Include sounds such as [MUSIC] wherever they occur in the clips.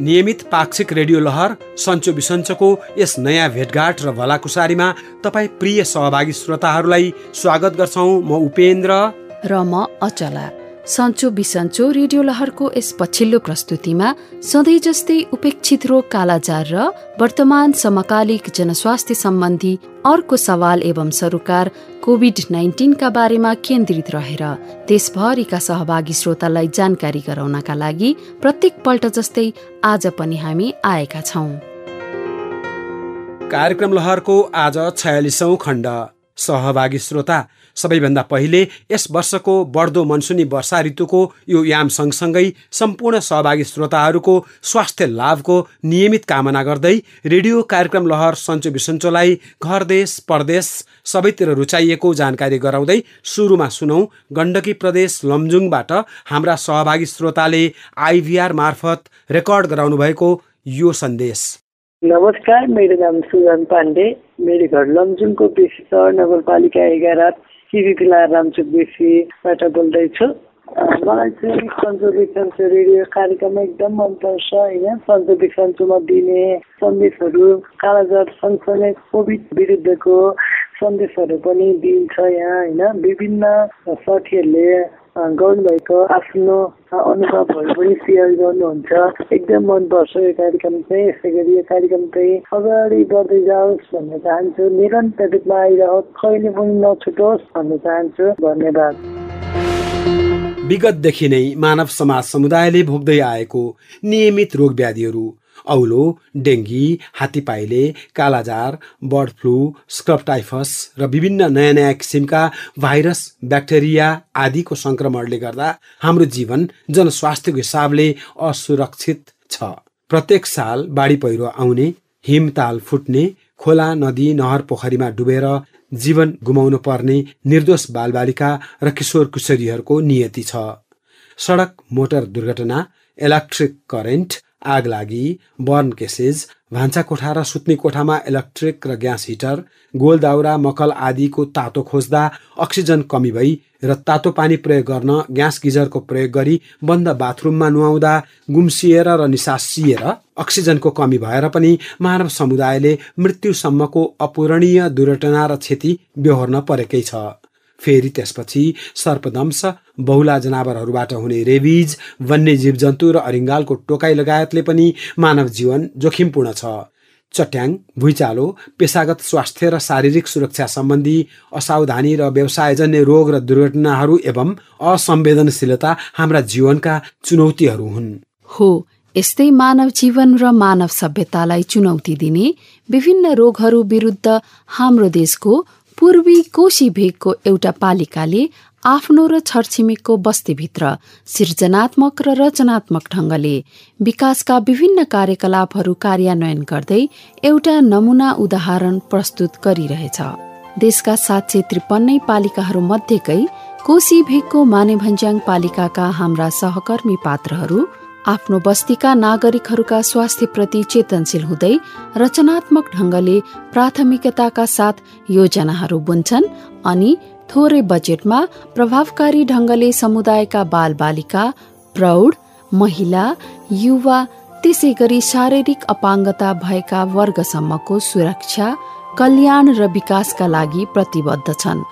नियमित पाक्षिक रेडियो लहर सन्चो बिसन्चोको यस नयाँ भेटघाट र भलाकुसारीमा तपाईँ प्रिय सहभागी श्रोताहरूलाई स्वागत गर्छौँ। म उपेन्द्र र म अचला। सन्चो बिसन्चो रेडियो लहरको यस पछिल्लो प्रस्तुतिमा सधैँ जस्तै उपेक्षित रोग कालाजार र वर्तमान समकालिक जनस्वास्थ्य सम्बन्धी अर्को सवाल एवं सरोकार कोभिड नाइन्टिनका बारेमा केन्द्रित रहेर देशभरिका सहभागी श्रोतालाई जानकारी गराउनका लागि प्रत्येक पल्ट जस्तै आज पनि हामी आएका छौँ। कार्यक्रम लहरको आज खण्ड। सहभागी श्रोता सबैभन्दा पहिले यस वर्षको बढ्दो मनसुनी वर्षा ऋतुको यो याम सँगसँगै सम्पूर्ण सहभागी श्रोताहरूको स्वास्थ्य लाभको नियमित कामना गर्दै रेडियो कार्यक्रम लहर सन्चो बिसन्चोलाई घर देश परदेश सबैतिर रुचाइएको जानकारी गराउँदै सुरुमा सुनौ गण्डकी प्रदेश लमजुङबाट हाम्रा सहभागी श्रोताले आइभीआर मार्फत रेकर्ड गराउनु भएको यो सन्देश। नमस्कार मेरो नाम सुजन पाण्डे मेरो घर लमजुङको बेसी नगरपालिका एघार सिरिकला रामचोक बेसीबाट बोल्दैछु। मलाई चाहिँ सन्चो बिसन्चो रेडियो कार्यक्रम एकदम मनपर्छ होइन? सन्चो बिसन्चोमा दिने सन्देशहरू कालाजार सँगसँगै कोभिड विरुद्धको सन्देशहरू पनि दिन्छ यहाँ होइन? विभिन्न साथीहरूले गर्नुभएको आफ्नो अनुभवहरू पनि सेयर गर्नुहुन्छ। एकदम मनपर्छ यो कार्यक्रम चाहिँ। यसै गरी यो कार्यक्रम चाहिँ अगाडि बढ्दै जाओस् भन्न चाहन्छु। निरन्तर रूपमा आइरहोस्। कहिले पनि नछुटोस् भन्न चाहन्छु। धन्यवाद। विगतदेखि नै मानव समाज समुदायले भोग्दै आएको नियमित रोग व्याधिहरू औलो डेङ्गी हात्तीपाइले कालाजार बर्ड फ्लू स्क्रब टाइफस र विभिन्न नयाँ नयाँ किसिमका भाइरस ब्याक्टेरिया आदिको सङ्क्रमणले गर्दा हाम्रो जीवन जनस्वास्थ्यको हिसाबले असुरक्षित छ। प्रत्येक साल बाढी पहिरो आउने हिमताल फुट्ने खोला नदी नहर पोखरीमा डुबेर जीवन गुमाउनु पर्ने निर्दोष बालबालिका र किशोर किशोरीहरूको नियति छ। सडक मोटर दुर्घटना इलेक्ट्रिक करेन्ट आग लागि बर्न केसेज भान्सा कोठा र सुत्ने कोठामा इलेक्ट्रिक र ग्यास हिटर गोल दाउरा मकल आदिको तातो खोज्दा अक्सिजन कमी भई र तातो पानी प्रयोग गर्न ग्यास गिजरको प्रयोग गरी बन्द बाथरुममा नुहाउँदा गुम्सिएर र निसासिएर अक्सिजनको कमी भएर पनि मानव समुदायले मृत्युसम्मको अपूरणीय दुर्घटना र क्षति बेहोर्न परेकै छ। फेरि त्यसपछि सर्पदंश बहुला जनावरहरूबाट हुने रेबिज वन्य जीव जन्तु र अरिङ्गालको टोकाइ लगायतले पनि मानव जीवन जोखिमपूर्ण छ। चट्याङ भुइँचालो पेसागत स्वास्थ्य र शारीरिक सुरक्षा सम्बन्धी असावधानी र व्यवसायजन्य रोग र दुर्घटनाहरू एवं असंवेदनशीलता हाम्रा जीवनका चुनौतीहरू हुन्। हो यस्तै मानव जीवन र मानव सभ्यतालाई चुनौती दिने विभिन्न रोगहरू विरुद्ध हाम्रो देशको पूर्वी कोशी भेगको एउटा पालिकाले आफ्नो र छरछिमेकको बस्तीभित्र सृजनात्मक र रचनात्मक ढङ्गले विकासका विभिन्न कार्यकलापहरू कार्यान्वयन गर्दै एउटा नमुना उदाहरण प्रस्तुत गरिरहेछ। देशका सात सय त्रिपन्नै पालिकाहरू मध्येकै कोशी भेगको मानेभन्ज्याङ पालिकाका हाम्रा सहकर्मी पात्रहरू आफ्नो बस्तीका नागरिकहरूका स्वास्थ्यप्रति चेतनशील हुँदै रचनात्मक ढङ्गले प्राथमिकताका साथ योजनाहरू बुन्छन् अनि थोरै बजेटमा प्रभावकारी ढङ्गले समुदायका बालबालिका प्रौढ महिला युवा त्यसै गरी शारीरिक अपाङ्गता भएका वर्गसम्मको सुरक्षा कल्याण र विकासका लागि प्रतिबद्ध छन्।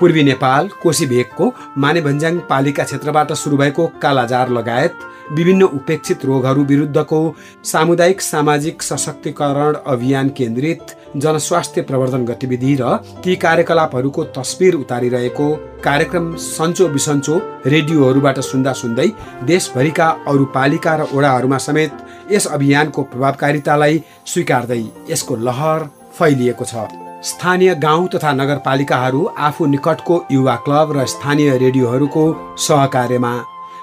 पूर्वी नेपाल कोशी भेगको मानेभन्ज्याङ पालिका क्षेत्रबाट सुरु भएको कालाजार लगायत विभिन्न उपेक्षित रोगहरू विरुद्धको सामुदायिक सामाजिक सशक्तिकरण अभियान केन्द्रित जनस्वास्थ्य प्रवर्धन गतिविधि र ती कार्यकलापहरूको तस्विर उतारिरहेको कार्यक्रम सन्चो बिसन्चो रेडियोहरूबाट सुन्दा सुन्दै देशभरिका अरू पालिका र ओडाहरूमा समेत यस अभियानको प्रभावकारितालाई स्वीकार्दै यसको लहर फैलिएको छ। स्थानीय गाउँ तथा नगरपालिकाहरू आफू निकटको युवा क्लब र स्थानीय रेडियोहरूको सहकार्यमा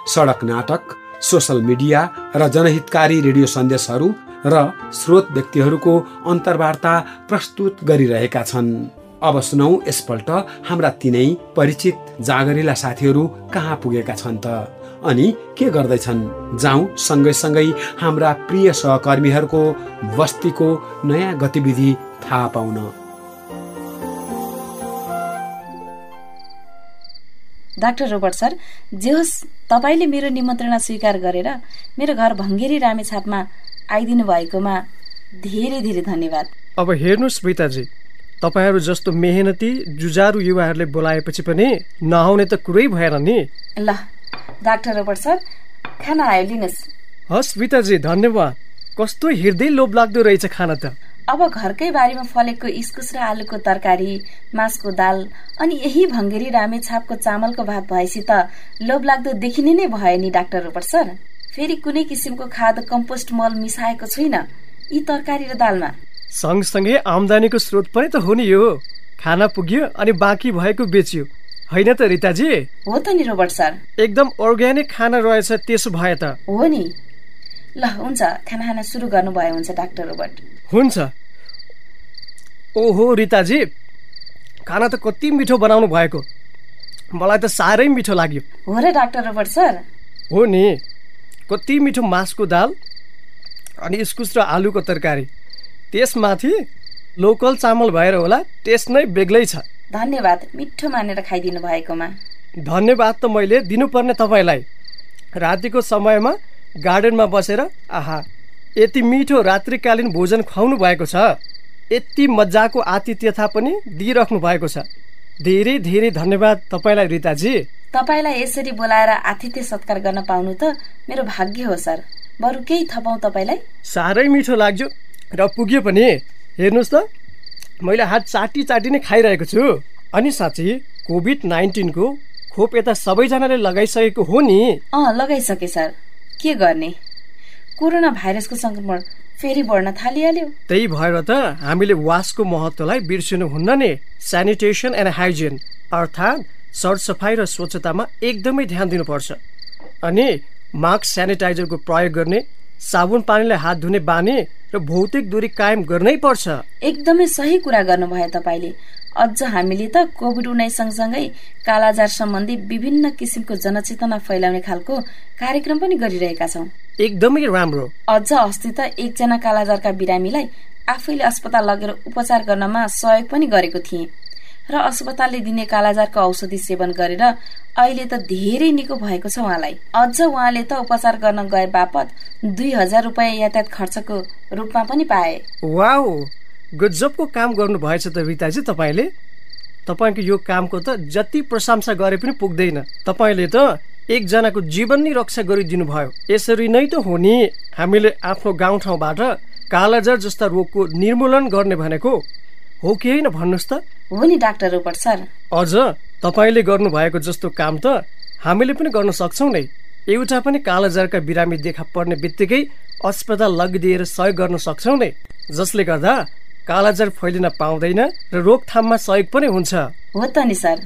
सडक नाटक सोसल मिडिया र जनहितकारी रेडियो सन्देशहरू र स्रोत व्यक्तिहरूको अन्तर्वार्ता प्रस्तुत गरिरहेका छन्। अब सुनौ यसपल्ट हाम्रा तिनै परिचित जागरिला साथीहरू कहाँ पुगेका छन् त? अनि के गर्दैछन्? जाउँ सँगै सँगै हाम्रा प्रिय सहकर्मीहरूको बस्तीको नयाँ गतिविधि थाहा पाउन। डाक्टर रोबर्ट सर जे होस् तपाईँले मेरो निमन्त्रणा स्वीकार गरेर मेरो घर भङ्गेरी रामेछापमा आइदिनु भएकोमा धेरै धेरै धन्यवाद। अब हेर्नुहोस् स्मिताजी तपाईँहरू जस्तो मेहनती जुजारु युवाहरूले बोलाएपछि पनि नआउने त कुरै भएन नि। ल डाक्टर रोबर्ट सर खाना आयो लिनुहोस् हस् स्मिताजी धन्यवाद। कस्तो हृदय लोभ लाग्दो रहेछ खाना त। अब घरकै बारीमा फलेको इस्कुस र आलुको तरकारी मासको दाल अनि यही भङ्गेरी रामेछापको चामलको भात भएपछि त लोभ लाग्दो देखिने नै भयो नि डाक्टर रोबर्ट सर। फेरि कुनै किसिमको खाद कम्पोस्ट मल मिसाएको छुइनँ यी तरकारी र दालमा। सँगसँगै आमदानीको स्रोत पनि त हो नि यो। खाना पुग्यो अनि बाँकी भएको बेचियो। होइन त रिताजी? हो त नि रोबर्ट सर। एकदम अर्ग्यानिक खाना रहेछ त्यसो भए त। हो नि। ल हुन्छ। खाना खाना सुरु गर्नुभयो हुन्छ डाक्टर रोबर्ट। हुन्छ। ओहो रिताजी। खाना त कति मिठो बनाउनु भएको। मलाई त साह्रै मिठो लाग्यो। हो र डाक्टर रोबर्ट सर। हो नि। कति मिठो मासको दाल अनि इस्कुस र आलुको तरकारी। त्यसमाथि लोकल चामल भएर होला टेस्ट नै बेग्लै छ। धन्यवाद मिठो मानेर खाइदिनु भएकोमा। धन्यवाद त मैले दिनुपर्ने तपाईँलाई। रातिको समयमा गार्डनमा बसेर आहा यति मिठो रात्रिकालीन भोजन खुवाउनु भएको छ। यति मजाको आतिथ्यता पनि दिइराख्नु भएको छ। धेरै धेरै धन्यवाद तपाईँलाई रिताजी। तपाईँलाई यसरी बोलाएर आतिथ्य सत्कार गर्न पाउनु त मेरो भाग्य हो सर। बरु केही थपाउ तपाईँलाई? साह्रै मिठो लाग्यो। र पुग्यो पनि। हेर्नुहोस् त मैले हात चाटी चाटी नै खाइरहेको छु। अनि साँच्ची कोभिड नाइन्टिनको खोप यता सबैजनाले लगाइसकेको हो नि। अँ लगाइसके सर। के गर्ने? कोरोना भाइरसको संक्रमण फेरि बढ्न थालिहाल्यो। त्यही भएर त हामीले वासको महत्वलाई बिर्सिनु हुन्न नि सेनिटेसन एन्ड हाइजिन अर्थात् सरसफाइ र स्वच्छतामा एकदमै ध्यान दिनुपर्छ। अनि मास्क सेनिटाइजरको प्रयोग गर्ने साबुन पानीले हात धुने बानी र भौतिक दूरी कायम गर्नै पर्छ। एकदमै सही कुरा गर्नुभयो तपाईँले। अझ हामीले त कोभिड उन्नाइस सँगसँगै कालाजार सम्बन्धी विभिन्न किसिमको जनचेतना फैलाउने खालको कार्यक्रम पनि गरिरहेका छौँ। एकदमै राम्रो। अझ अस्ति त एकजना कालाजारका बिरामीलाई आफैले अस्पताल लगेर उपचार गर्नमा सहयोग पनि गरेको थिएँ। र अस्पतालले दिने कालाजारको औषधि सेवन गरेर अहिले त धेरै निको भएको छ उहाँलाई। अझ उहाँले त उपचार गर्न गए बापत दुई हजार रुपियाँ यातायात खर्चको रूपमा पनि पाए। वाउ! गजबको काम गर्नु भएछ त रिताजी तपाईँले? तपाईँको यो कामको त जति प्रशंसा गरे पनि पुग्दैन। तपाईँले त एकजनाको जीवन नै रक्षा गरिदिनु भयो यसरी नै त हो नि। हामीले आफ्नो गाउँठाउँबाट कालाजार जस्ता रोगको निर्मूलन गर्ने भनेको। हो कि होइन भन्नुहोस् त। हो नि डाक्टर रोबर्ट सर। अझ तपाईँले गर्नुभएको जस्तो काम त हामीले पनि गर्न सक्छौँ नै। एउटा पनि कालाजारका बिरामी देखा पर्ने बित्तिकै अस्पताल लगिदिएर सहयोग गर्न सक्छौँ नै। जसले गर्दा कालाजार फैलिन पाउँदैन र रोकथाममा सहयोग पनि हुन्छ। हो त नि सर।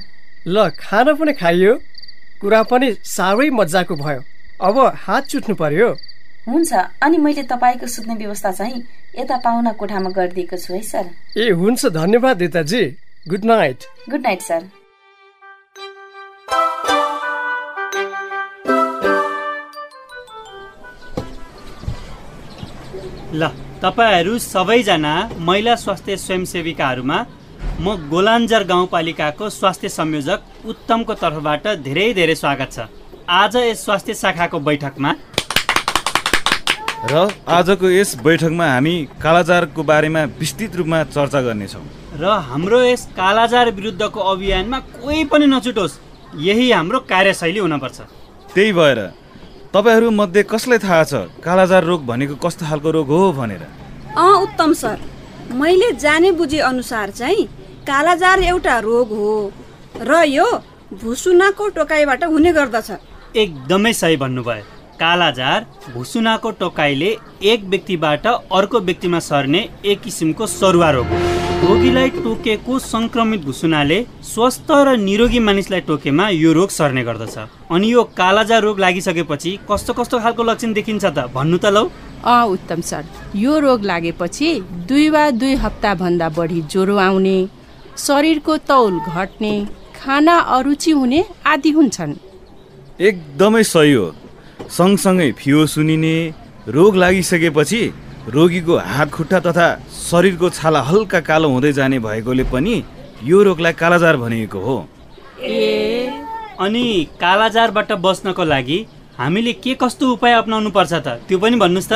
ल खाना पनि खाइयो। कुरा पनि साह्रै मजाको भयो। अब हात चुट्नु पर्यो। हुन्छ अनि मैले तपाईँको सुत्ने व्यवस्था चाहिँ यता पाहुना कोठामा गरिदिएको छु है सर। ए हुन्छ धन्यवाद Netaji. Good night good night sir ल तपाईँहरू सबैजना महिला स्वास्थ्य स्वयंसेविकाहरूमा म गोलान्जर गाउँपालिकाको स्वास्थ्य संयोजक उत्तमको तर्फबाट धेरै धेरै स्वागत छ। आज यस स्वास्थ्य शाखाको बैठकमा र आजको यस बैठकमा हामी कालाजारको बारेमा विस्तृत रूपमा चर्चा गर्नेछौँ। र हाम्रो यस कालाजार विरुद्धको अभियानमा कोही पनि नछुटोस् यही हाम्रो कार्यशैली हुनपर्छ। त्यही भएर तपाईँहरू मध्ये कसलाई थाहा छ कालाजार रोग भनेको कस्तो खालको रोग हो भनेर? अँ उत्तम सर। मैले जाने बुझे अनुसार चाहिँ कालाजार एउटा रोग हो र यो भुसुनाको टोकाइबाट हुने गर्दछ। एकदमै सही भन्नुभयो। कालाजार भुसुनाको टोकाइले एक व्यक्तिबाट अर्को व्यक्तिमा सर्ने एक किसिमको सरुवा रोग हो। रोगीलाई टोकेको सङ्क्रमित भुसुनाले स्वस्थ र निरोगी मानिसलाई टोकेमा यो रोग सर्ने गर्दछ। अनि यो कालाजार रोग लागिसकेपछि कस्तो कस्तो खालको लक्षण देखिन्छ त भन्नु त लौ। अँ उत्तम सर। यो रोग लागेपछि दुई वा दुई हप्ताभन्दा बढी ज्वरो आउने शरीरको तौल घट्ने खाना अरुचि हुने आदि हुन्छन्। एकदमै सही हो। सँगसँगै फियो सुनिने रोग लागिसकेपछि रोगीको हात खुट्टा तथा शरीरको छाला हल्का कालो हुँदै जाने भएकोले पनि यो रोगलाई कालाजार भनिएको हो। ए अनि कालाजारबाट बस्नको लागि हामीले के कस्तो उपाय अप्नाउनु पर्छ त? त्यो पनि भन्नुहोस् त।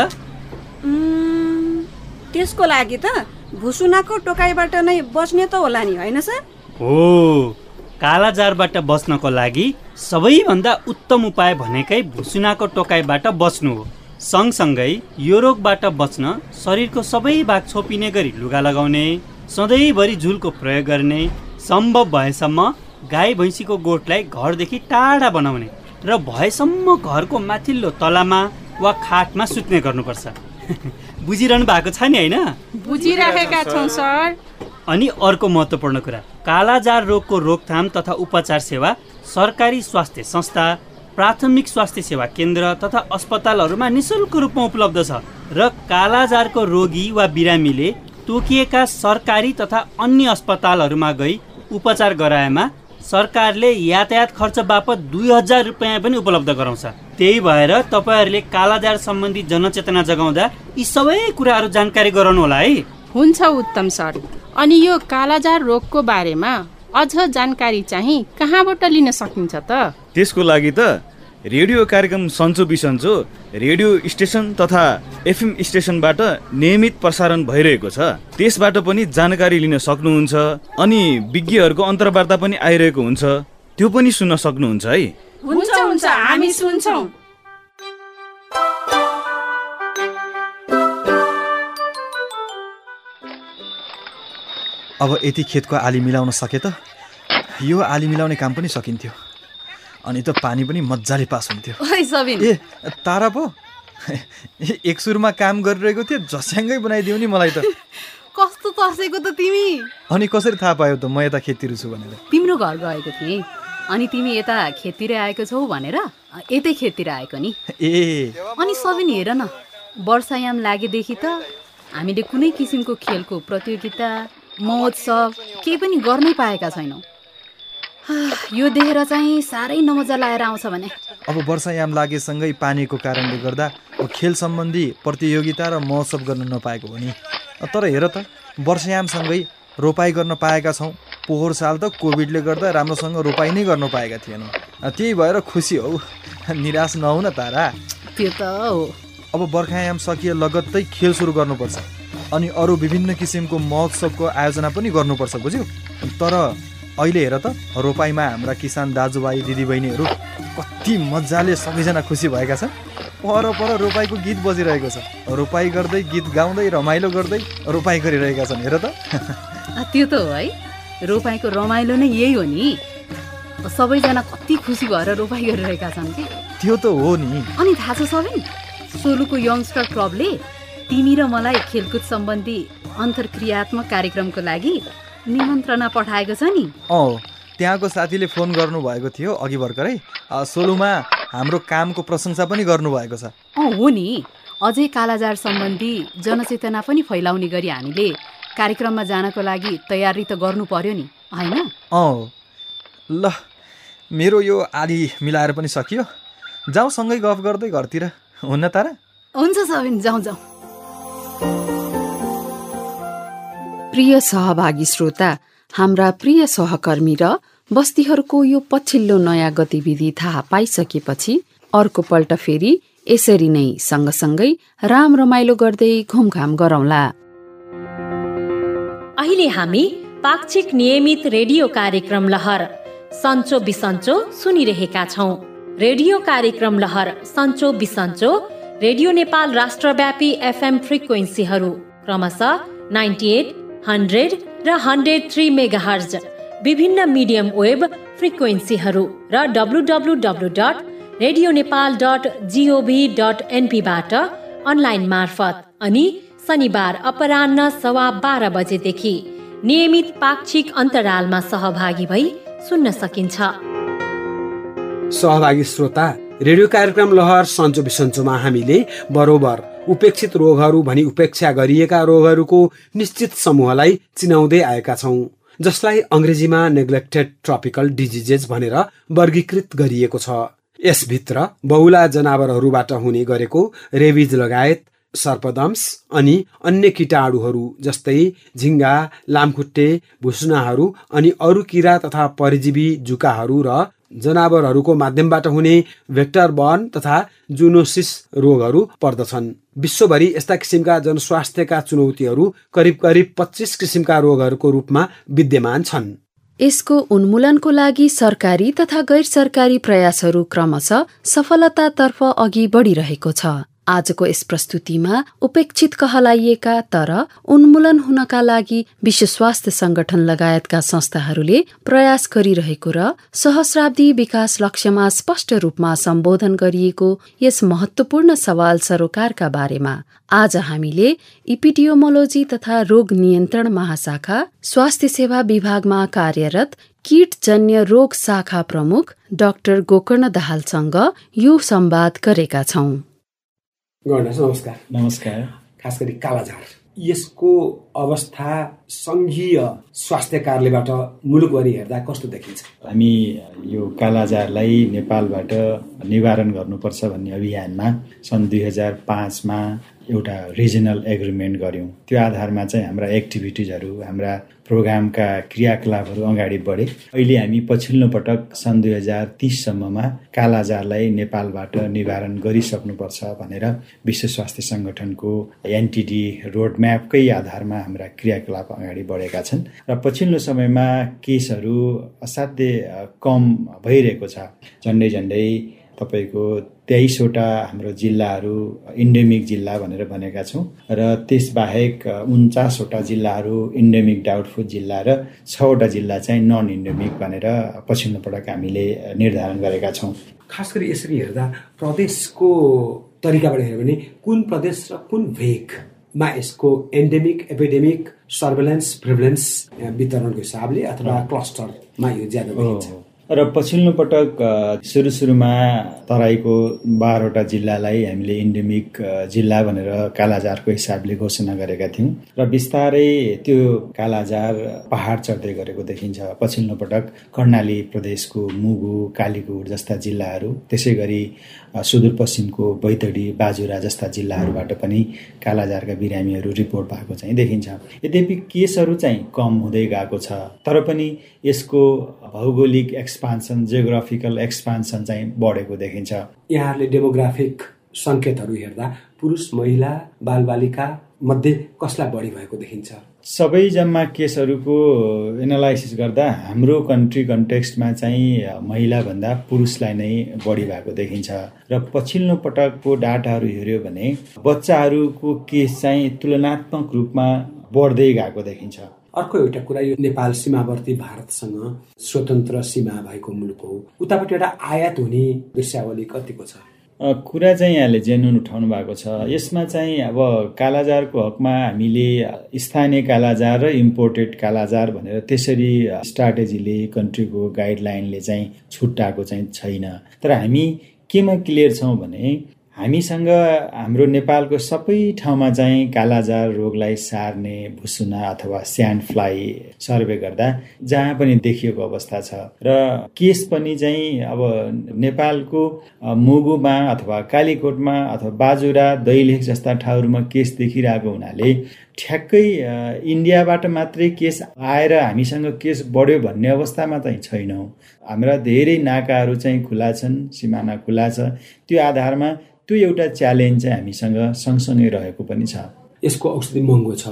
त्यसको लागि त भुसुनाको टोकाइबाट नै बच्ने त होला नि होइन सर? हो। कालाजारबाट बस्नको लागि सबैभन्दा उत्तम उपाय भनेकै भुसुनाको टोकाइबाट बच्नु हो। सँगसँगै यो रोगबाट बच्न शरीरको सबै भाग छोपिने गरी लुगा लगाउने सधैँभरि झुलको प्रयोग गर्ने सम्भव भएसम्म गाई भैँसीको गोठलाई घरदेखि टाढा बनाउने र भएसम्म घरको माथिल्लो तलामा वा खाटमा सुत्ने गर्नुपर्छ। [LAUGHS] बुझिरहनु भएको छ नि होइन? बुझिराखेका छौँ सर। अनि अर्को महत्त्वपूर्ण कुरा कालाजार रोगको रोकथाम तथा उपचार सेवा सरकारी स्वास्थ्य संस्था प्राथमिक स्वास्थ्य सेवा केन्द्र तथा अस्पतालहरूमा निशुल्क रूपमा उपलब्ध छ र कालाजारको रोगी वा बिरामीले तोकिएका सरकारी तथा अन्य अस्पतालहरूमा गई उपचार गराएमा सरकारले यातायात खर्च बापत दुई हजार रुपियाँ पनि उपलब्ध गराउँछ। त्यही भएर तपाईँहरूले कालाजार सम्बन्धी जनचेतना जगाउँदा यी सबै कुराहरू जानकारी गराउनु होला है। हुन्छ उत्तम सर। अनि यो कालाजार रोगको बारेमा अझ जानकारी चाहिँ कहाँबाट लिन सकिन्छ त? त्यसको लागि त रेडियो कार्यक्रम सन्चो बिसन्चो रेडियो स्टेसन तथा एफएम स्टेसनबाट नियमित प्रसारण भइरहेको छ। त्यसबाट पनि जानकारी लिन सक्नुहुन्छ अनि विज्ञहरूको अन्तर्वार्ता पनि आइरहेको हुन्छ। त्यो पनि सुन्न सक्नुहुन्छ है। हुन्छ हुन्छ। हामी सुन्छौँ। अब यति खेतको आली मिलाउन सके त? यो आली मिलाउने काम पनि सकिन्थ्यो। अनि त पानी पनि मजाले पास हुन्थ्यो। ए तारा पो। एक सुरुमा काम गरिरहेको थियो झस्याङ्गै बनाइदियो नि मलाई त। [LAUGHS] कस्तो तर्सेको त तिमी? अनि कसरी थाहा पायो त म यता खेततिर छु भनेर? तिम्रो घर गएको थिएँ। अनि तिमी यता खेततिर आएको छौ भनेर यतै खेततिर आएको नि। ए। अनि सबिन हेर न वर्षायाम लागेदेखि त हामीले कुनै किसिमको खेलको प्रतियोगिता महोत्सव केही पनि गर्नै पाएका छैनौँ। यो देखेर चाहिँ साह्रै नमजा लागेर आउँछ भने। अब वर्षायाम लागेसँगै पानीको कारणले गर्दा खेल सम्बन्धी प्रतियोगिता र महोत्सव गर्न नपाएको हो नि। तर हेर त वर्षायामसँगै रोपाइ गर्न पाएका छौँ। पोहोर साल त कोभिडले गर्दा राम्रोसँग रोपाइ नै गर्न पाएका थिएनौँ। त्यही भएर खुसी हौ। निराश नहौ न तारा। त्यो त हो। अब बर्खायाम सकिए लगत्तै खेल सुरु गर्नुपर्छ। अनि अरू विभिन्न किसिमको महोत्सवको आयोजना पनि गर्नुपर्छ बुझ्यौ। तर अहिले हेर त रोपाइमा हाम्रा किसान दाजुभाइ दिदीबहिनीहरू कति मजाले सबैजना खुसी भएका छन्। पर पर रोपाइको गीत बजिरहेको छ। रोपाइ गर्दै गीत गाउँदै रमाइलो गर्दै रोपाइ गरिरहेका छन् हेर त। त्यो त हो है। रोपाइँको रमाइलो नै यही हो नि। सबैजना कति खुसी भएर रोपाइ गरिरहेका छन् कि। त्यो त हो नि। अनि थाहा छ सबिन सोलुको यङ्स्टर क्लबले तिमी र मलाई खेलकुद सम्बन्धी अन्तर्क्रियात्मक कार्यक्रमको लागि निमन्त्रणा पठाएको छ नि। अँ त्यहाँको साथीले फोन गर्नुभएको थियो अघि भर्खरै। सोलुमा हाम्रो कामको प्रशंसा पनि गर्नुभएको छ। अँ हो नि। अझै कालाजार सम्बन्धी जनचेतना पनि फैलाउने गरी हामीले कार्यक्रममा जानको लागि तयारी त गर्नु पर्यो नि होइन? अँ ल मेरो यो आली मिलाएर पनि सकियो। जाउँ सँगै गफ गर्दै घरतिर। हुन्न तारा? हुन्छ सबिन जाउँ जाउँ प्रिय सहभागी श्रोता हाम्रा प्रिय सहकर्मी र बस्तीहरूको यो पछिल्लो नयाँ गतिविधि थाहा पाइसकेपछि अर्को पल्ट फेरि यसरी नै सँगसँगै राम रमाइलो गर्दै घुमघाम गरौँला। अहिले हामी पाक्षिक नियमित रेडियो कार्यक्रम लहर सन्चो बिसन्चो सुनिरहेका छौँ। रेडियो कार्यक्रम लहर सन्चो बिसन्चो रेडियो नेपाल राष्ट्रव्यापी एफएम फ्रिक्वेन्सीहरू क्रमशः नाइन्टी एट हन्ड्रेड र हन्ड्रेड थ्री मेगा हर्ज विभिन्न मिडियम वेब फ्रिक्वेन्सीहरू र W W dot radio Nepal dot gov dot एनपीबाट online मार्फत अनि शनिबार अपरान्न सवा बाह्र बजेदेखि नियमित पाक्षिक अन्तरालमा सहभागी भई सुन्न सकिन्छ। सहभागी श्रोता रेडियो कार्यक्रम लहर सन्चो बिसन्चोमा हामीले बरोबर उपेक्षित रोगहरू भनी उपेक्षा गरिएका रोगहरूको निश्चित समूहलाई चिनाउँदै आएका छौँ जसलाई अङ्ग्रेजीमा नेग्लेक्टेड ट्रपिकल डिजिजेस भनेर वर्गीकृत गरिएको छ। यसभित्र बहुला जनावरहरूबाट हुने गरेको रेबिज लगायत सर्पदम्स अनि अन्य किटाणुहरू जस्तै झिङ्गा लामखुट्टे भुसुनाहरू अनि अरू किरा तथा परजीवी जुकाहरू र जनावरहरूको माध्यमबाट हुने भेक्टर बर्न तथा जुनोसिस रोगहरू पर्दछन्। विश्वभरि यस्ता किसिमका जनस्वास्थ्यका चुनौतीहरू करिब करिब पच्चिस किसिमका रोगहरूको रूपमा विद्यमान छन्। यसको उन्मूलनको लागि सरकारी तथा गैर सरकारी प्रयासहरू क्रमशः सफलतातर्फ अघि बढिरहेको छ। आजको यस प्रस्तुतिमा उपेक्षित कहलाइएका तर उन्मूलन हुनका लागि विश्व स्वास्थ्य संगठन लगायतका संस्थाहरूले प्रयास गरिरहेको र सहस्राब्दी विकास लक्ष्यमा स्पष्ट रूपमा सम्बोधन गरिएको यस महत्वपूर्ण सवाल सरोकारका बारेमा आज हामीले इपिडियोमोलोजी तथा रोग नियन्त्रण महाशाखा स्वास्थ्य सेवा विभागमा कार्यरत कीटजन्य रोग शाखा प्रमुख डाक्टर गोकर्ण दाहालसँग यो संवाद गरेका छौं। गर्नुहोस्। नमस्कार। नमस्कार। खास गरी कालाजार। यसको अवस्था सङ्घीय स्वास्थ्य कार्यबाट मुलुकभरि हेर्दा कस्तो देखिन्छ? हामी यो कालाजारलाई नेपालबाट निवारण गर्नुपर्छ भन्ने अभियानमा सन् दुई हजार पाँचमा एउटा रिजनल एग्रिमेन्ट गऱ्यौँ। त्यो आधारमा चाहिँ हाम्रा एक्टिभिटिजहरू हाम्रा प्रोग्रामका क्रियाकलापहरू अगाडि बढे। अहिले हामी पछिल्लो पटक सन् दुई हजार तिससम्ममा कालाजारलाई नेपालबाट निवारण गरिसक्नुपर्छ भनेर विश्व स्वास्थ्य सङ्गठनको एनटिडी रोडम्यापकै आधारमा हाम्रा क्रियाकलाप अगाडि बढेका छन्। र पछिल्लो समयमा केसहरू असाध्य कम भइरहेको छ। झन्डै झन्डै तपाईँको तेइसवटा हाम्रो जिल्लाहरू इन्डेमिक जिल्ला भनेर भनेका छौँ र त्यसबाहेक उन्चासवटा जिल्लाहरू इन्डेमिक डाउटफुल जिल्ला र छवटा जिल्ला चाहिँ नन इन्डेमिक भनेर पछिल्लो पटक हामीले निर्धारण गरेका छौँ। खास गरी यसरी हेर्दा प्रदेशको तरिकाबाट हेऱ्यो भने कुन प्रदेश र कुन भेगमा यसको एन्डेमिक एपिडेमिक सर्भेलेन्स प्रिभलेन्स वितरणको हिसाबले अथवा क्लस्टरमा यो ज्यादा र पछिल्लो पटक सुरु सुरुमा तराईको बाह्रवटा जिल्लालाई हामीले इन्डेमिक जिल्ला भनेर कालाजारको हिसाबले घोषणा गरेका थियौँ। र बिस्तारै त्यो कालाजार पहाड चढ्दै गरेको देखिन्छ। पछिल्लो पटक कर्णाली प्रदेशको मुगु कालीकोट जस्ता जिल्लाहरू त्यसै गरी सुदूरपश्चिमको बैतडी बाजुरा जस्ता जिल्लाहरूबाट पनि कालाजारका बिरामीहरू रिपोर्ट भएको चाहिँ देखिन्छ। यद्यपि केसहरू चाहिँ कम हुँदै गएको छ तर पनि यसको भौगोलिक एक्सपान्सन जियोग्राफिकल एक्सपान्सन चाहिँ बढेको देखिन्छ। यहाँहरूले डेमोग्राफिक सङ्केतहरू हेर्दा पुरुष महिला बालबालिका मध्ये कसलाई बढी भएको देखिन्छ? सबै जम्मा केसहरूको एनालाइसिस गर्दा हाम्रो कन्ट्री कन्टेक्स्टमा चाहिँ महिलाभन्दा पुरुषलाई नै बढी भएको देखिन्छ। र पछिल्लो पटकको डाटाहरू हेऱ्यो भने बच्चाहरूको केस चाहिँ तुलनात्मक रूपमा बढ्दै गएको देखिन्छ। अर्को एउटा कुरा यो नेपाल सीमावर्ती भारतसँग स्वतन्त्र सीमा भएको मुलुक हो। उतापट्टि एउटा आयात हुने दृश्यावली कतिको छ? कुरा चाहिँ यहाँले जेन्युन उठाउनु भएको छ। यसमा चाहिँ अब कालाजारको हकमा हामीले स्थानीय कालाजार र इम्पोर्टेड कालाजार भनेर त्यसरी स्ट्राटेजीले कन्ट्रीको गाइडलाइनले चाहिँ छुट्टाएको चाहिँ छैन। तर हामी केमा क्लियर छौँ भने हामीसँग हाम्रो नेपालको सबै ठाउँमा चाहिँ कालाजार रोगलाई सार्ने भुसुना अथवा स्यान्ड फ्लाइ सर्वे गर्दा जहाँ पनि देखिएको अवस्था छ र केस पनि चाहिँ अब नेपालको मुगुमा अथवा कालीकोटमा अथवा बाजुरा दैलेख जस्ता ठाउँहरूमा केस देखिरहेको हुनाले ठ्याक्कै इन्डियाबाट मात्रै केस आएर हामीसँग केस बढ्यो भन्ने अवस्थामा चाहिँ छैनौँ। हाम्रा धेरै नाकाहरू चाहिँ खुला छन् सिमाना खुला छ। त्यो आधारमा त्यो एउटा च्यालेन्ज चाहिँ हामीसँग सँगसँगै रहेको पनि छ। यसको औषधि महँगो छ।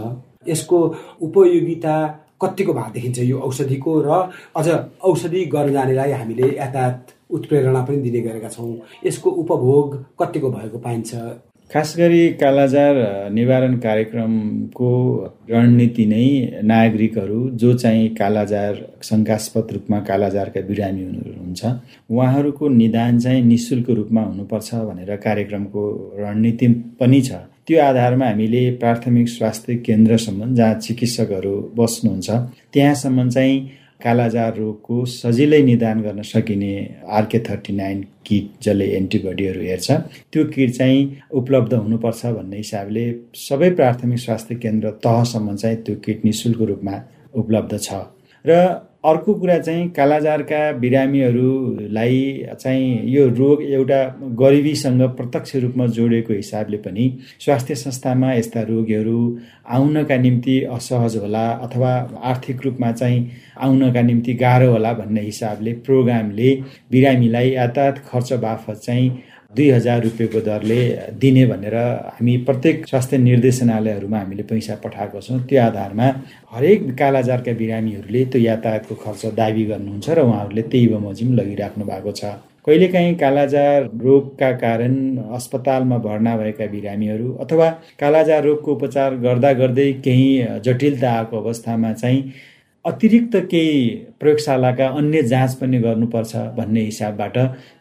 यसको उपयोगिता कतिको भाग देखिन्छ यो औषधिको र अझ औषधि गर्न जानेलाई हामीले यातायात उत्प्रेरणा पनि दिने गरेका छौँ। यसको उपभोग कतिको भएको पाइन्छ? खास गरी कालाजार निवारण कार्यक्रमको रणनीति नै नागरिकहरू जो चाहिँ कालाजार शङ्कास्पद रूपमा कालाजारका बिरामी हुनुहुन्छ उहाँहरूको निदान चाहिँ निशुल्क रूपमा हुनुपर्छ भनेर कार्यक्रमको रणनीति पनि छ। त्यो आधारमा हामीले प्राथमिक स्वास्थ्य केन्द्रसम्म जहाँ चिकित्सकहरू बस्नुहुन्छ त्यहाँसम्म चाहिँ कालाजार रोगको सजिलै निदान गर्न सकिने आरके थर्टी नाइन किट जसले एन्टिबडीहरू हेर्छ त्यो किट चाहिँ उपलब्ध हुनुपर्छ भन्ने हिसाबले सबै प्राथमिक स्वास्थ्य केन्द्र तहसम्म चाहिँ त्यो किट नि शुल्क रूपमा उपलब्ध छ। र अर्को कुरा चाहिँ कालाजारका बिरामीहरूलाई चाहिँ यो रोग एउटा गरिबीसँग प्रत्यक्ष रूपमा जोडिएको हिसाबले पनि स्वास्थ्य संस्थामा यस्ता रोगीहरू आउनका निम्ति असहज होला अथवा आर्थिक रूपमा चाहिँ आउनका निम्ति गाह्रो होला भन्ने हिसाबले प्रोग्रामले बिरामीलाई यातायात खर्च बाफत चाहिँ दुई हजार रुपियाँको दरले दिने भनेर हामी प्रत्येक स्वास्थ्य निर्देशनालयहरूमा हामीले पैसा पठाएको छौँ। त्यो आधारमा हरेक कालाजारका बिरामीहरूले त्यो यातायातको खर्च दाबी गर्नुहुन्छ र उहाँहरूले त्यही बमोजिम लगिराख्नु भएको छ। कहिलेकाहीँ कालाजार रोगका कारण अस्पतालमा भर्ना भएका बिरामीहरू अथवा कालाजार रोगको उपचार गर्दा गर्दै केही जटिलता आएको अवस्थामा चाहिँ अतिरिक्त केही प्रयोगशालाका अन्य जाँच पनि गर्नुपर्छ भन्ने हिसाबबाट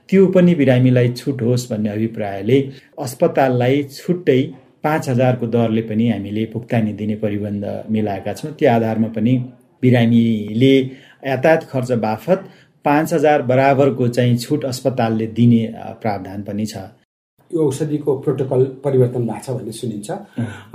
त्यो पनि बिरामीलाई छुट होस् भन्ने अभिप्रायले अस्पताललाई छुट्टै पाँच हजारको दरले पनि हामीले भुक्तानी दिने परिबन्ध मिलाएका छौँ। त्यो आधारमा पनि बिरामीले यातायात खर्च बाफत पाँच हजार बराबरको चाहिँ छुट अस्पतालले दिने प्रावधान पनि छ। यो औषधिको प्रोटोकल परिवर्तन भएको छ भन्ने सुनिन्छ।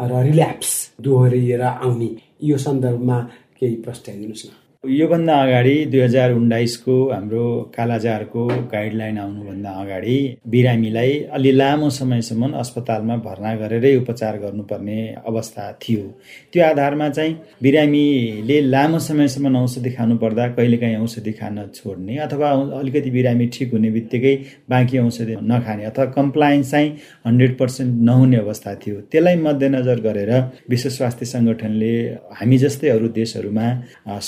र रिल्याप्स दोहोरिएर आउने यो सन्दर्भमा केही प्रस्ताइदिनुहोस् न। योभन्दा अगाडि दुई हजार उन्नाइसको हाम्रो कालाजारको गाइडलाइन आउनुभन्दा अगाडि बिरामीलाई अलि लामो समयसम्म अस्पतालमा भर्ना गरेरै उपचार गर्नुपर्ने अवस्था थियो। त्यो आधारमा चाहिँ बिरामीले लामो समयसम्म औषधि खानु पर्दा कहिलेकाहीँ औषधि खान छोड्ने अथवा अलिकति बिरामी ठिक हुने बित्तिकै बाँकी औषधि नखाने अथवा कम्प्लायन्स चाहिँ हन्ड्रेड पर्सेन्ट नहुने अवस्था थियो। त्यसलाई मध्यनजर गरेर विश्व स्वास्थ्य सङ्गठनले हामी जस्तै अरू देशहरूमा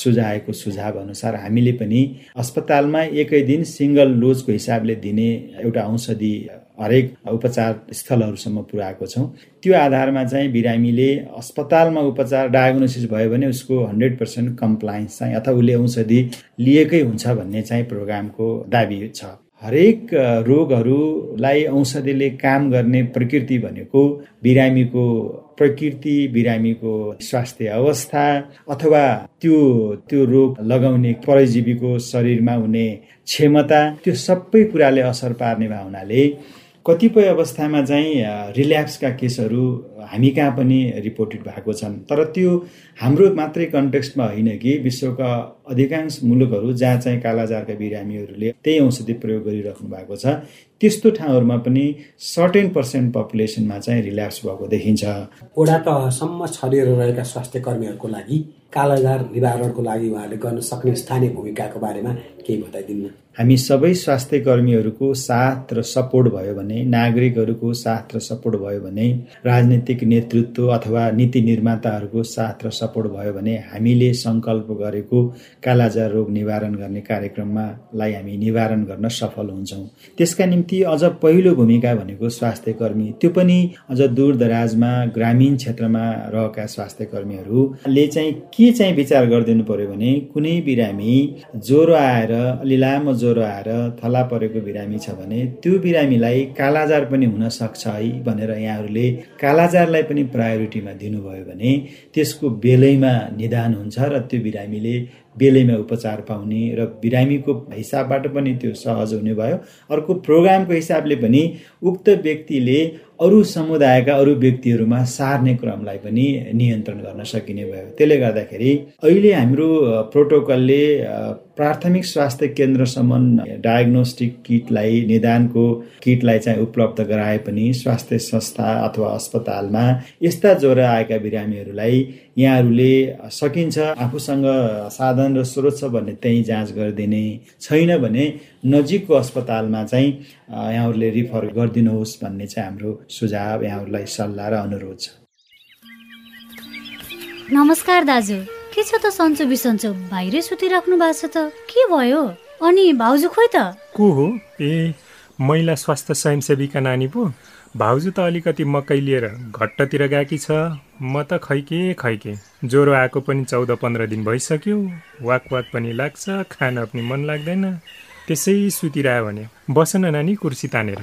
सुझाएको आएको सुझाव अनुसार हामीले पनि अस्पतालमा एकै दिन सिङ्गल डोजको हिसाबले दिने एउटा औषधि हरेक उपचार स्थलहरूसम्म पुऱ्याएको छौँ। त्यो आधारमा चाहिँ बिरामीले अस्पतालमा उपचार डायग्नोसिस भयो भने उसको हन्ड्रेड पर्सेन्ट कम्प्लायन्स चाहिँ अथवा उसले औषधि लिएकै हुन्छ भन्ने चाहिँ प्रोग्रामको दाबी छ। हरेक रोगहरूलाई औषधिले काम गर्ने प्रकृति भनेको बिरामीको प्रकृति बिरामीको स्वास्थ्य अवस्था अथवा त्यो त्यो रोग लगाउने परजीवीको शरीरमा हुने क्षमता त्यो सबै कुराले असर पार्ने भावनाले कतिपय अवस्थामा चाहिँ रिल्याक्सका केसहरू हामी कहाँ पनि रिपोर्टेड भएको छन्। तर त्यो हाम्रो मात्रै कन्टेक्स्टमा होइन कि विश्वका अधिकांश मुलुकहरू जहाँ चाहिँ कालाजारका बिरामीहरूले त्यही औषधि प्रयोग गरिराख्नु भएको छ त्यस्तो ठाउँहरूमा पनि सर्टेन पर्सेन्ट पपुलेसनमा चाहिँ रिल्याक्स भएको देखिन्छ। वडा तहसम्म छरिएर रहेका स्वास्थ्य कर्मीहरूको लागि कालाजार निवारणको लागि उहाँले गर्न सक्ने स्थानीय भूमिकाको बारेमा केही बताइदिनु हामी सबै स्वास्थ्य कर्मीहरूको साथ र सपोर्ट भयो भने नागरिकहरूको साथ र सपोर्ट भयो भने राजनीतिक नेतृत्व अथवा नीति निर्माताहरूको साथ र सपोर्ट भयो भने हामीले सङ्कल्प गरेको कालाजार रोग निवारण गर्ने कार्यक्रममा लाई हामी निवारण गर्न सफल हुन्छौँ। त्यसका निम्ति अझ पहिलो भूमिका भनेको स्वास्थ्य कर्मी त्यो पनि अझ दूर दराजमा ग्रामीण क्षेत्रमा रहेका स्वास्थ्य कर्मीहरूले चाहिँ के चाहिँ विचार गरिदिनु पर्यो भने कुनै बिरामी ज्वरो आएर अलि लामो ज्वरो आएर थला परेको बिरामी छ भने त्यो बिरामीलाई कालाजार पनि हुन सक्छ है भनेर यहाँहरूले कालाजारलाई पनि प्रायोरिटीमा दिनुभयो भने त्यसको बेलैमा निदान हुन्छ र त्यो बिरामीले बेलैमा उपचार पाउने र बिरामीको हिसाबबाट पनि त्यो सहज हुने भयो। अर्को प्रोग्रामको हिसाबले पनि उक्त व्यक्तिले अरू समुदायका अरू व्यक्तिहरूमा सार्ने क्रमलाई पनि नियन्त्रण गर्न सकिने भयो। त्यसले गर्दाखेरि अहिले हाम्रो प्रोटोकलले प्राथमिक स्वास्थ्य केन्द्रसम्म डायग्नोस्टिक किटलाई निदानको किटलाई चाहिँ उपलब्ध गराए पनि स्वास्थ्य संस्था अथवा अस्पतालमा यस्ता ज्वरो आएका बिरामीहरूलाई यहाँहरूले सकिन्छ। आफूसँग साधन र स्रोत छ भने त्यहीँ जाँच गरिदिने छैन भने नजिकको अस्पतालमा चाहिँ यहाँहरूले रिफर गरिदिनुहोस् भन्ने चाहिँ हाम्रो सुझाव यहाँहरूलाई सल्लाह र अनुरोध छ। नमस्कार दाजु। के छ त सन्चो बिसन्चो? बाहिरै सुतिराख्नु भएको छ त। के भयो? अनि भाउजू खोइ त? को हो? ए महिला स्वास्थ्य स्वयंसेवीका नानी पो। भाउजू त अलिकति मकै लिएर घट्टतिर गएकी छ। म त खैके खैके। ज्वरो आएको पनि चौध पन्ध्र दिन भइसक्यो। वाक वाक पनि लाग्छ खान पनि मन लाग्दैन। त्यसै सुतिरह्यो भने बस न नानी कुर्सी तानेर।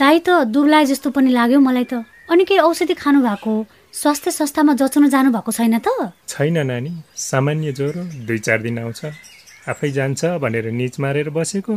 दाई त दुब्लाए जस्तो पनि लाग्यो मलाई त। अनि केही औषधि खानु भएको स्वास्थ्य संस्थामा जचाउन जानु भएको छैन त? छैन नानी। सामान्य ज्वरो दुई चार दिन आउँछ। आफै जान्छ भनेर निच मारेर बसेको।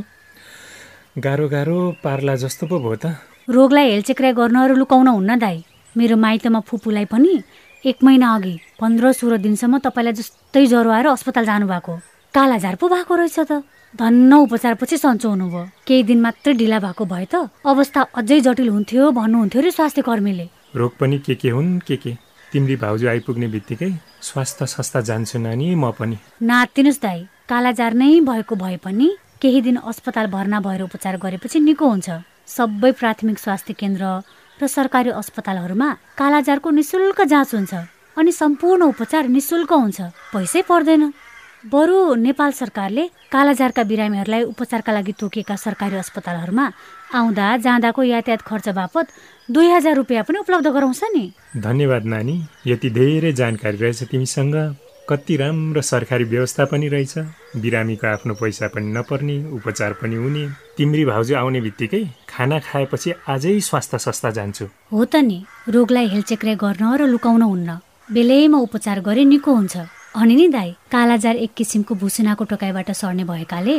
गाह्रो गाह्रो पार्ला जस्तो पो भयो त। रोगलाई हेलचेक्राइ गर्नहरू लुकाउन हुन्न दाई। मेरो माइतमा फुपूलाई पनि एक महिना अघि पन्ध्र सोह्र दिनसम्म तपाईँलाई जस्तै ज्वरो आएर अस्पताल जानुभएको। कालाजार पो भएको रहेछ त। धन्न उपचारपछि सन्चो हुनुभयो। केही दिन मात्रै ढिला भएको भए त अवस्था अझै जटिल हुन्थ्यो भन्नुहुन्थ्यो अरे स्वास्थ्य कर्मीले रोग पनि के के हुन् के के? तिम्री भाउजू आइपुग्ने बित्तिकै स्वास्थ्य संस्था जान्छु नानी म पनि। नातिनुहोस् दाई कालाजार नै भएको भए पनि केही दिन अस्पताल भर्ना भएर उपचार गरेपछि निको हुन्छ। सबै प्राथमिक स्वास्थ्य केन्द्र र सरकारी अस्पतालहरूमा कालाजारको निशुल्क जाँच हुन्छ अनि सम्पूर्ण उपचार निशुल्क हुन्छ। पैसै पर्दैन। बरु नेपाल सरकारले कालाजारका बिरामीहरूलाई उपचारका लागि तोकिएका सरकारी अस्पतालहरूमा आउँदा जाँदाको यातायात खर्च बापत दुई हजार रुपियाँ पनि उपलब्ध गराउँछ नि। धन्यवाद नानी यति धेरै जानकारी रहेछ तिमीसँग। कति राम्रो सरकारी व्यवस्था पनि रहेछ। बिरामीको आफ्नो पैसा पनि नपर्ने उपचार पनि हुने। तिम्री भाउजू आउने बित्तिकै खाना खाएपछि आजै स्वास्थ्य संस्था जान्छु। हो त नि। रोगलाई हेलचेक्राइ गर्न र लुकाउन हुन्न। बेलैमा उपचार गरे निको हुन्छ। अनि नि दाई कालाजार एक किसिमको भुसुनाको टोकाइबाट सर्ने भएकाले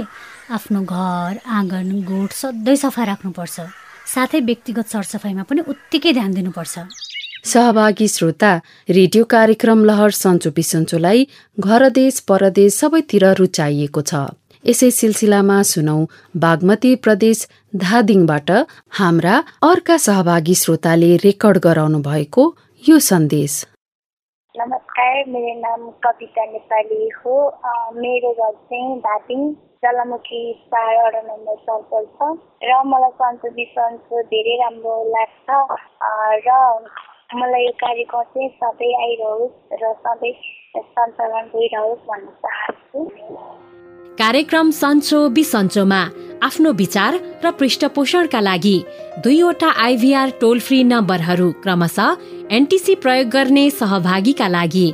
आफ्नो घर आँगन गोठ सधैँ सफा राख्नुपर्छ। साथै व्यक्तिगत सरसफाइमा पनि उत्तिकै ध्यान दिनुपर्छ। सहभागी श्रोता रेडियो कार्यक्रम लहर सन्चो बिसन्चोलाई घर देश परदेश सबैतिर रुचाइएको छ। यसै सिलसिलामा सुनौ बागमती प्रदेश धादिङबाट हाम्रा अर्का सहभागी श्रोताले रेकर्ड गराउनु भएको यो सन्देश। नमस्कार मेरो नाम कविता नेपाली हो। मेरो घर चाहिँ धापिङ जलामुखी चार नम्बर सर्कल छ। र मलाई सन्चो बिसन्चो धेरै राम्रो लाग्छ। र मलाई यो कार्यक्रम चाहिँ सधैँ आइरहोस् र सधैँ सञ्चालन भइरहोस् भन्न चाहन्छु। कार्यक्रम सन्चो बिसन्चोमा आफ्नो विचार र पृष्ठपोषणका लागि दुईवटा आइभीआर टोल फ्री नम्बरहरू क्रमशः एनटिसी प्रयोग गर्ने सहभागीका लागि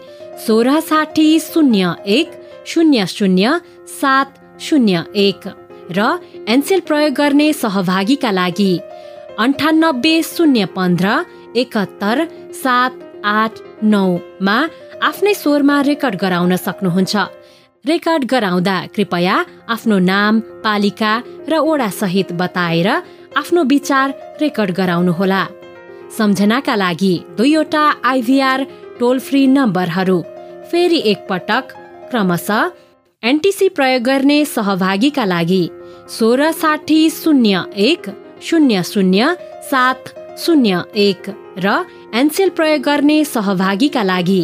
सोह्र साठी शून्य एक शून्य शून्य सात शून्य एक र एनसेल प्रयोग गर्ने सहभागीका लागि अन्ठानब्बे शून्य पन्ध्र एकहत्तर सात आठ नौमा आफ्नै स्वरमा रेकर्ड गराउन सक्नुहुन्छ। रेकर्ड गराउँदा कृपया आफ्नो नाम पालिका र ओडा सहित बताएर आफ्नो विचार रेकर्ड गराउनुहोला। सम्झनाका लागि दुईवटा आइभीआर टोल फ्री नम्बरहरू फेरि एकपटक क्रमशः एनटिसी प्रयोग गर्ने सहभागीका लागि सोह्र साठी शून्य एक शून्य शून्य सात शून्य एक र एनसेल प्रयोग गर्ने सहभागीका लागि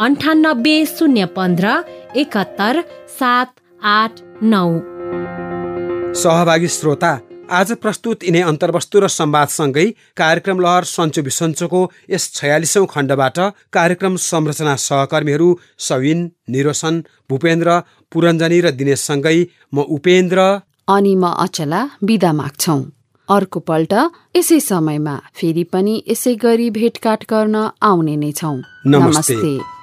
अन्ठानब्बे शून्य पन्ध्र एकहत्तर सात आठ नौ। सहभागी श्रोता आज प्रस्तुत यिनै अन्तर्वस्तु र संवादसँगै कार्यक्रम लहर सन्चो बिसन्चोको यस छयालिसौँ खण्डबाट कार्यक्रम संरचना सहकर्मीहरू सविन निरोसन भूपेन्द्र पुरञ्जनी र दिनेशसँगै म उपेन्द्र। अनि म अचला बिदा माग्छौ। अर्को पल्ट यसै समयमा फेरि पनि यसै गरी भेटघाट गर्न आउने नै छौ नमस्ते, नमस्ते।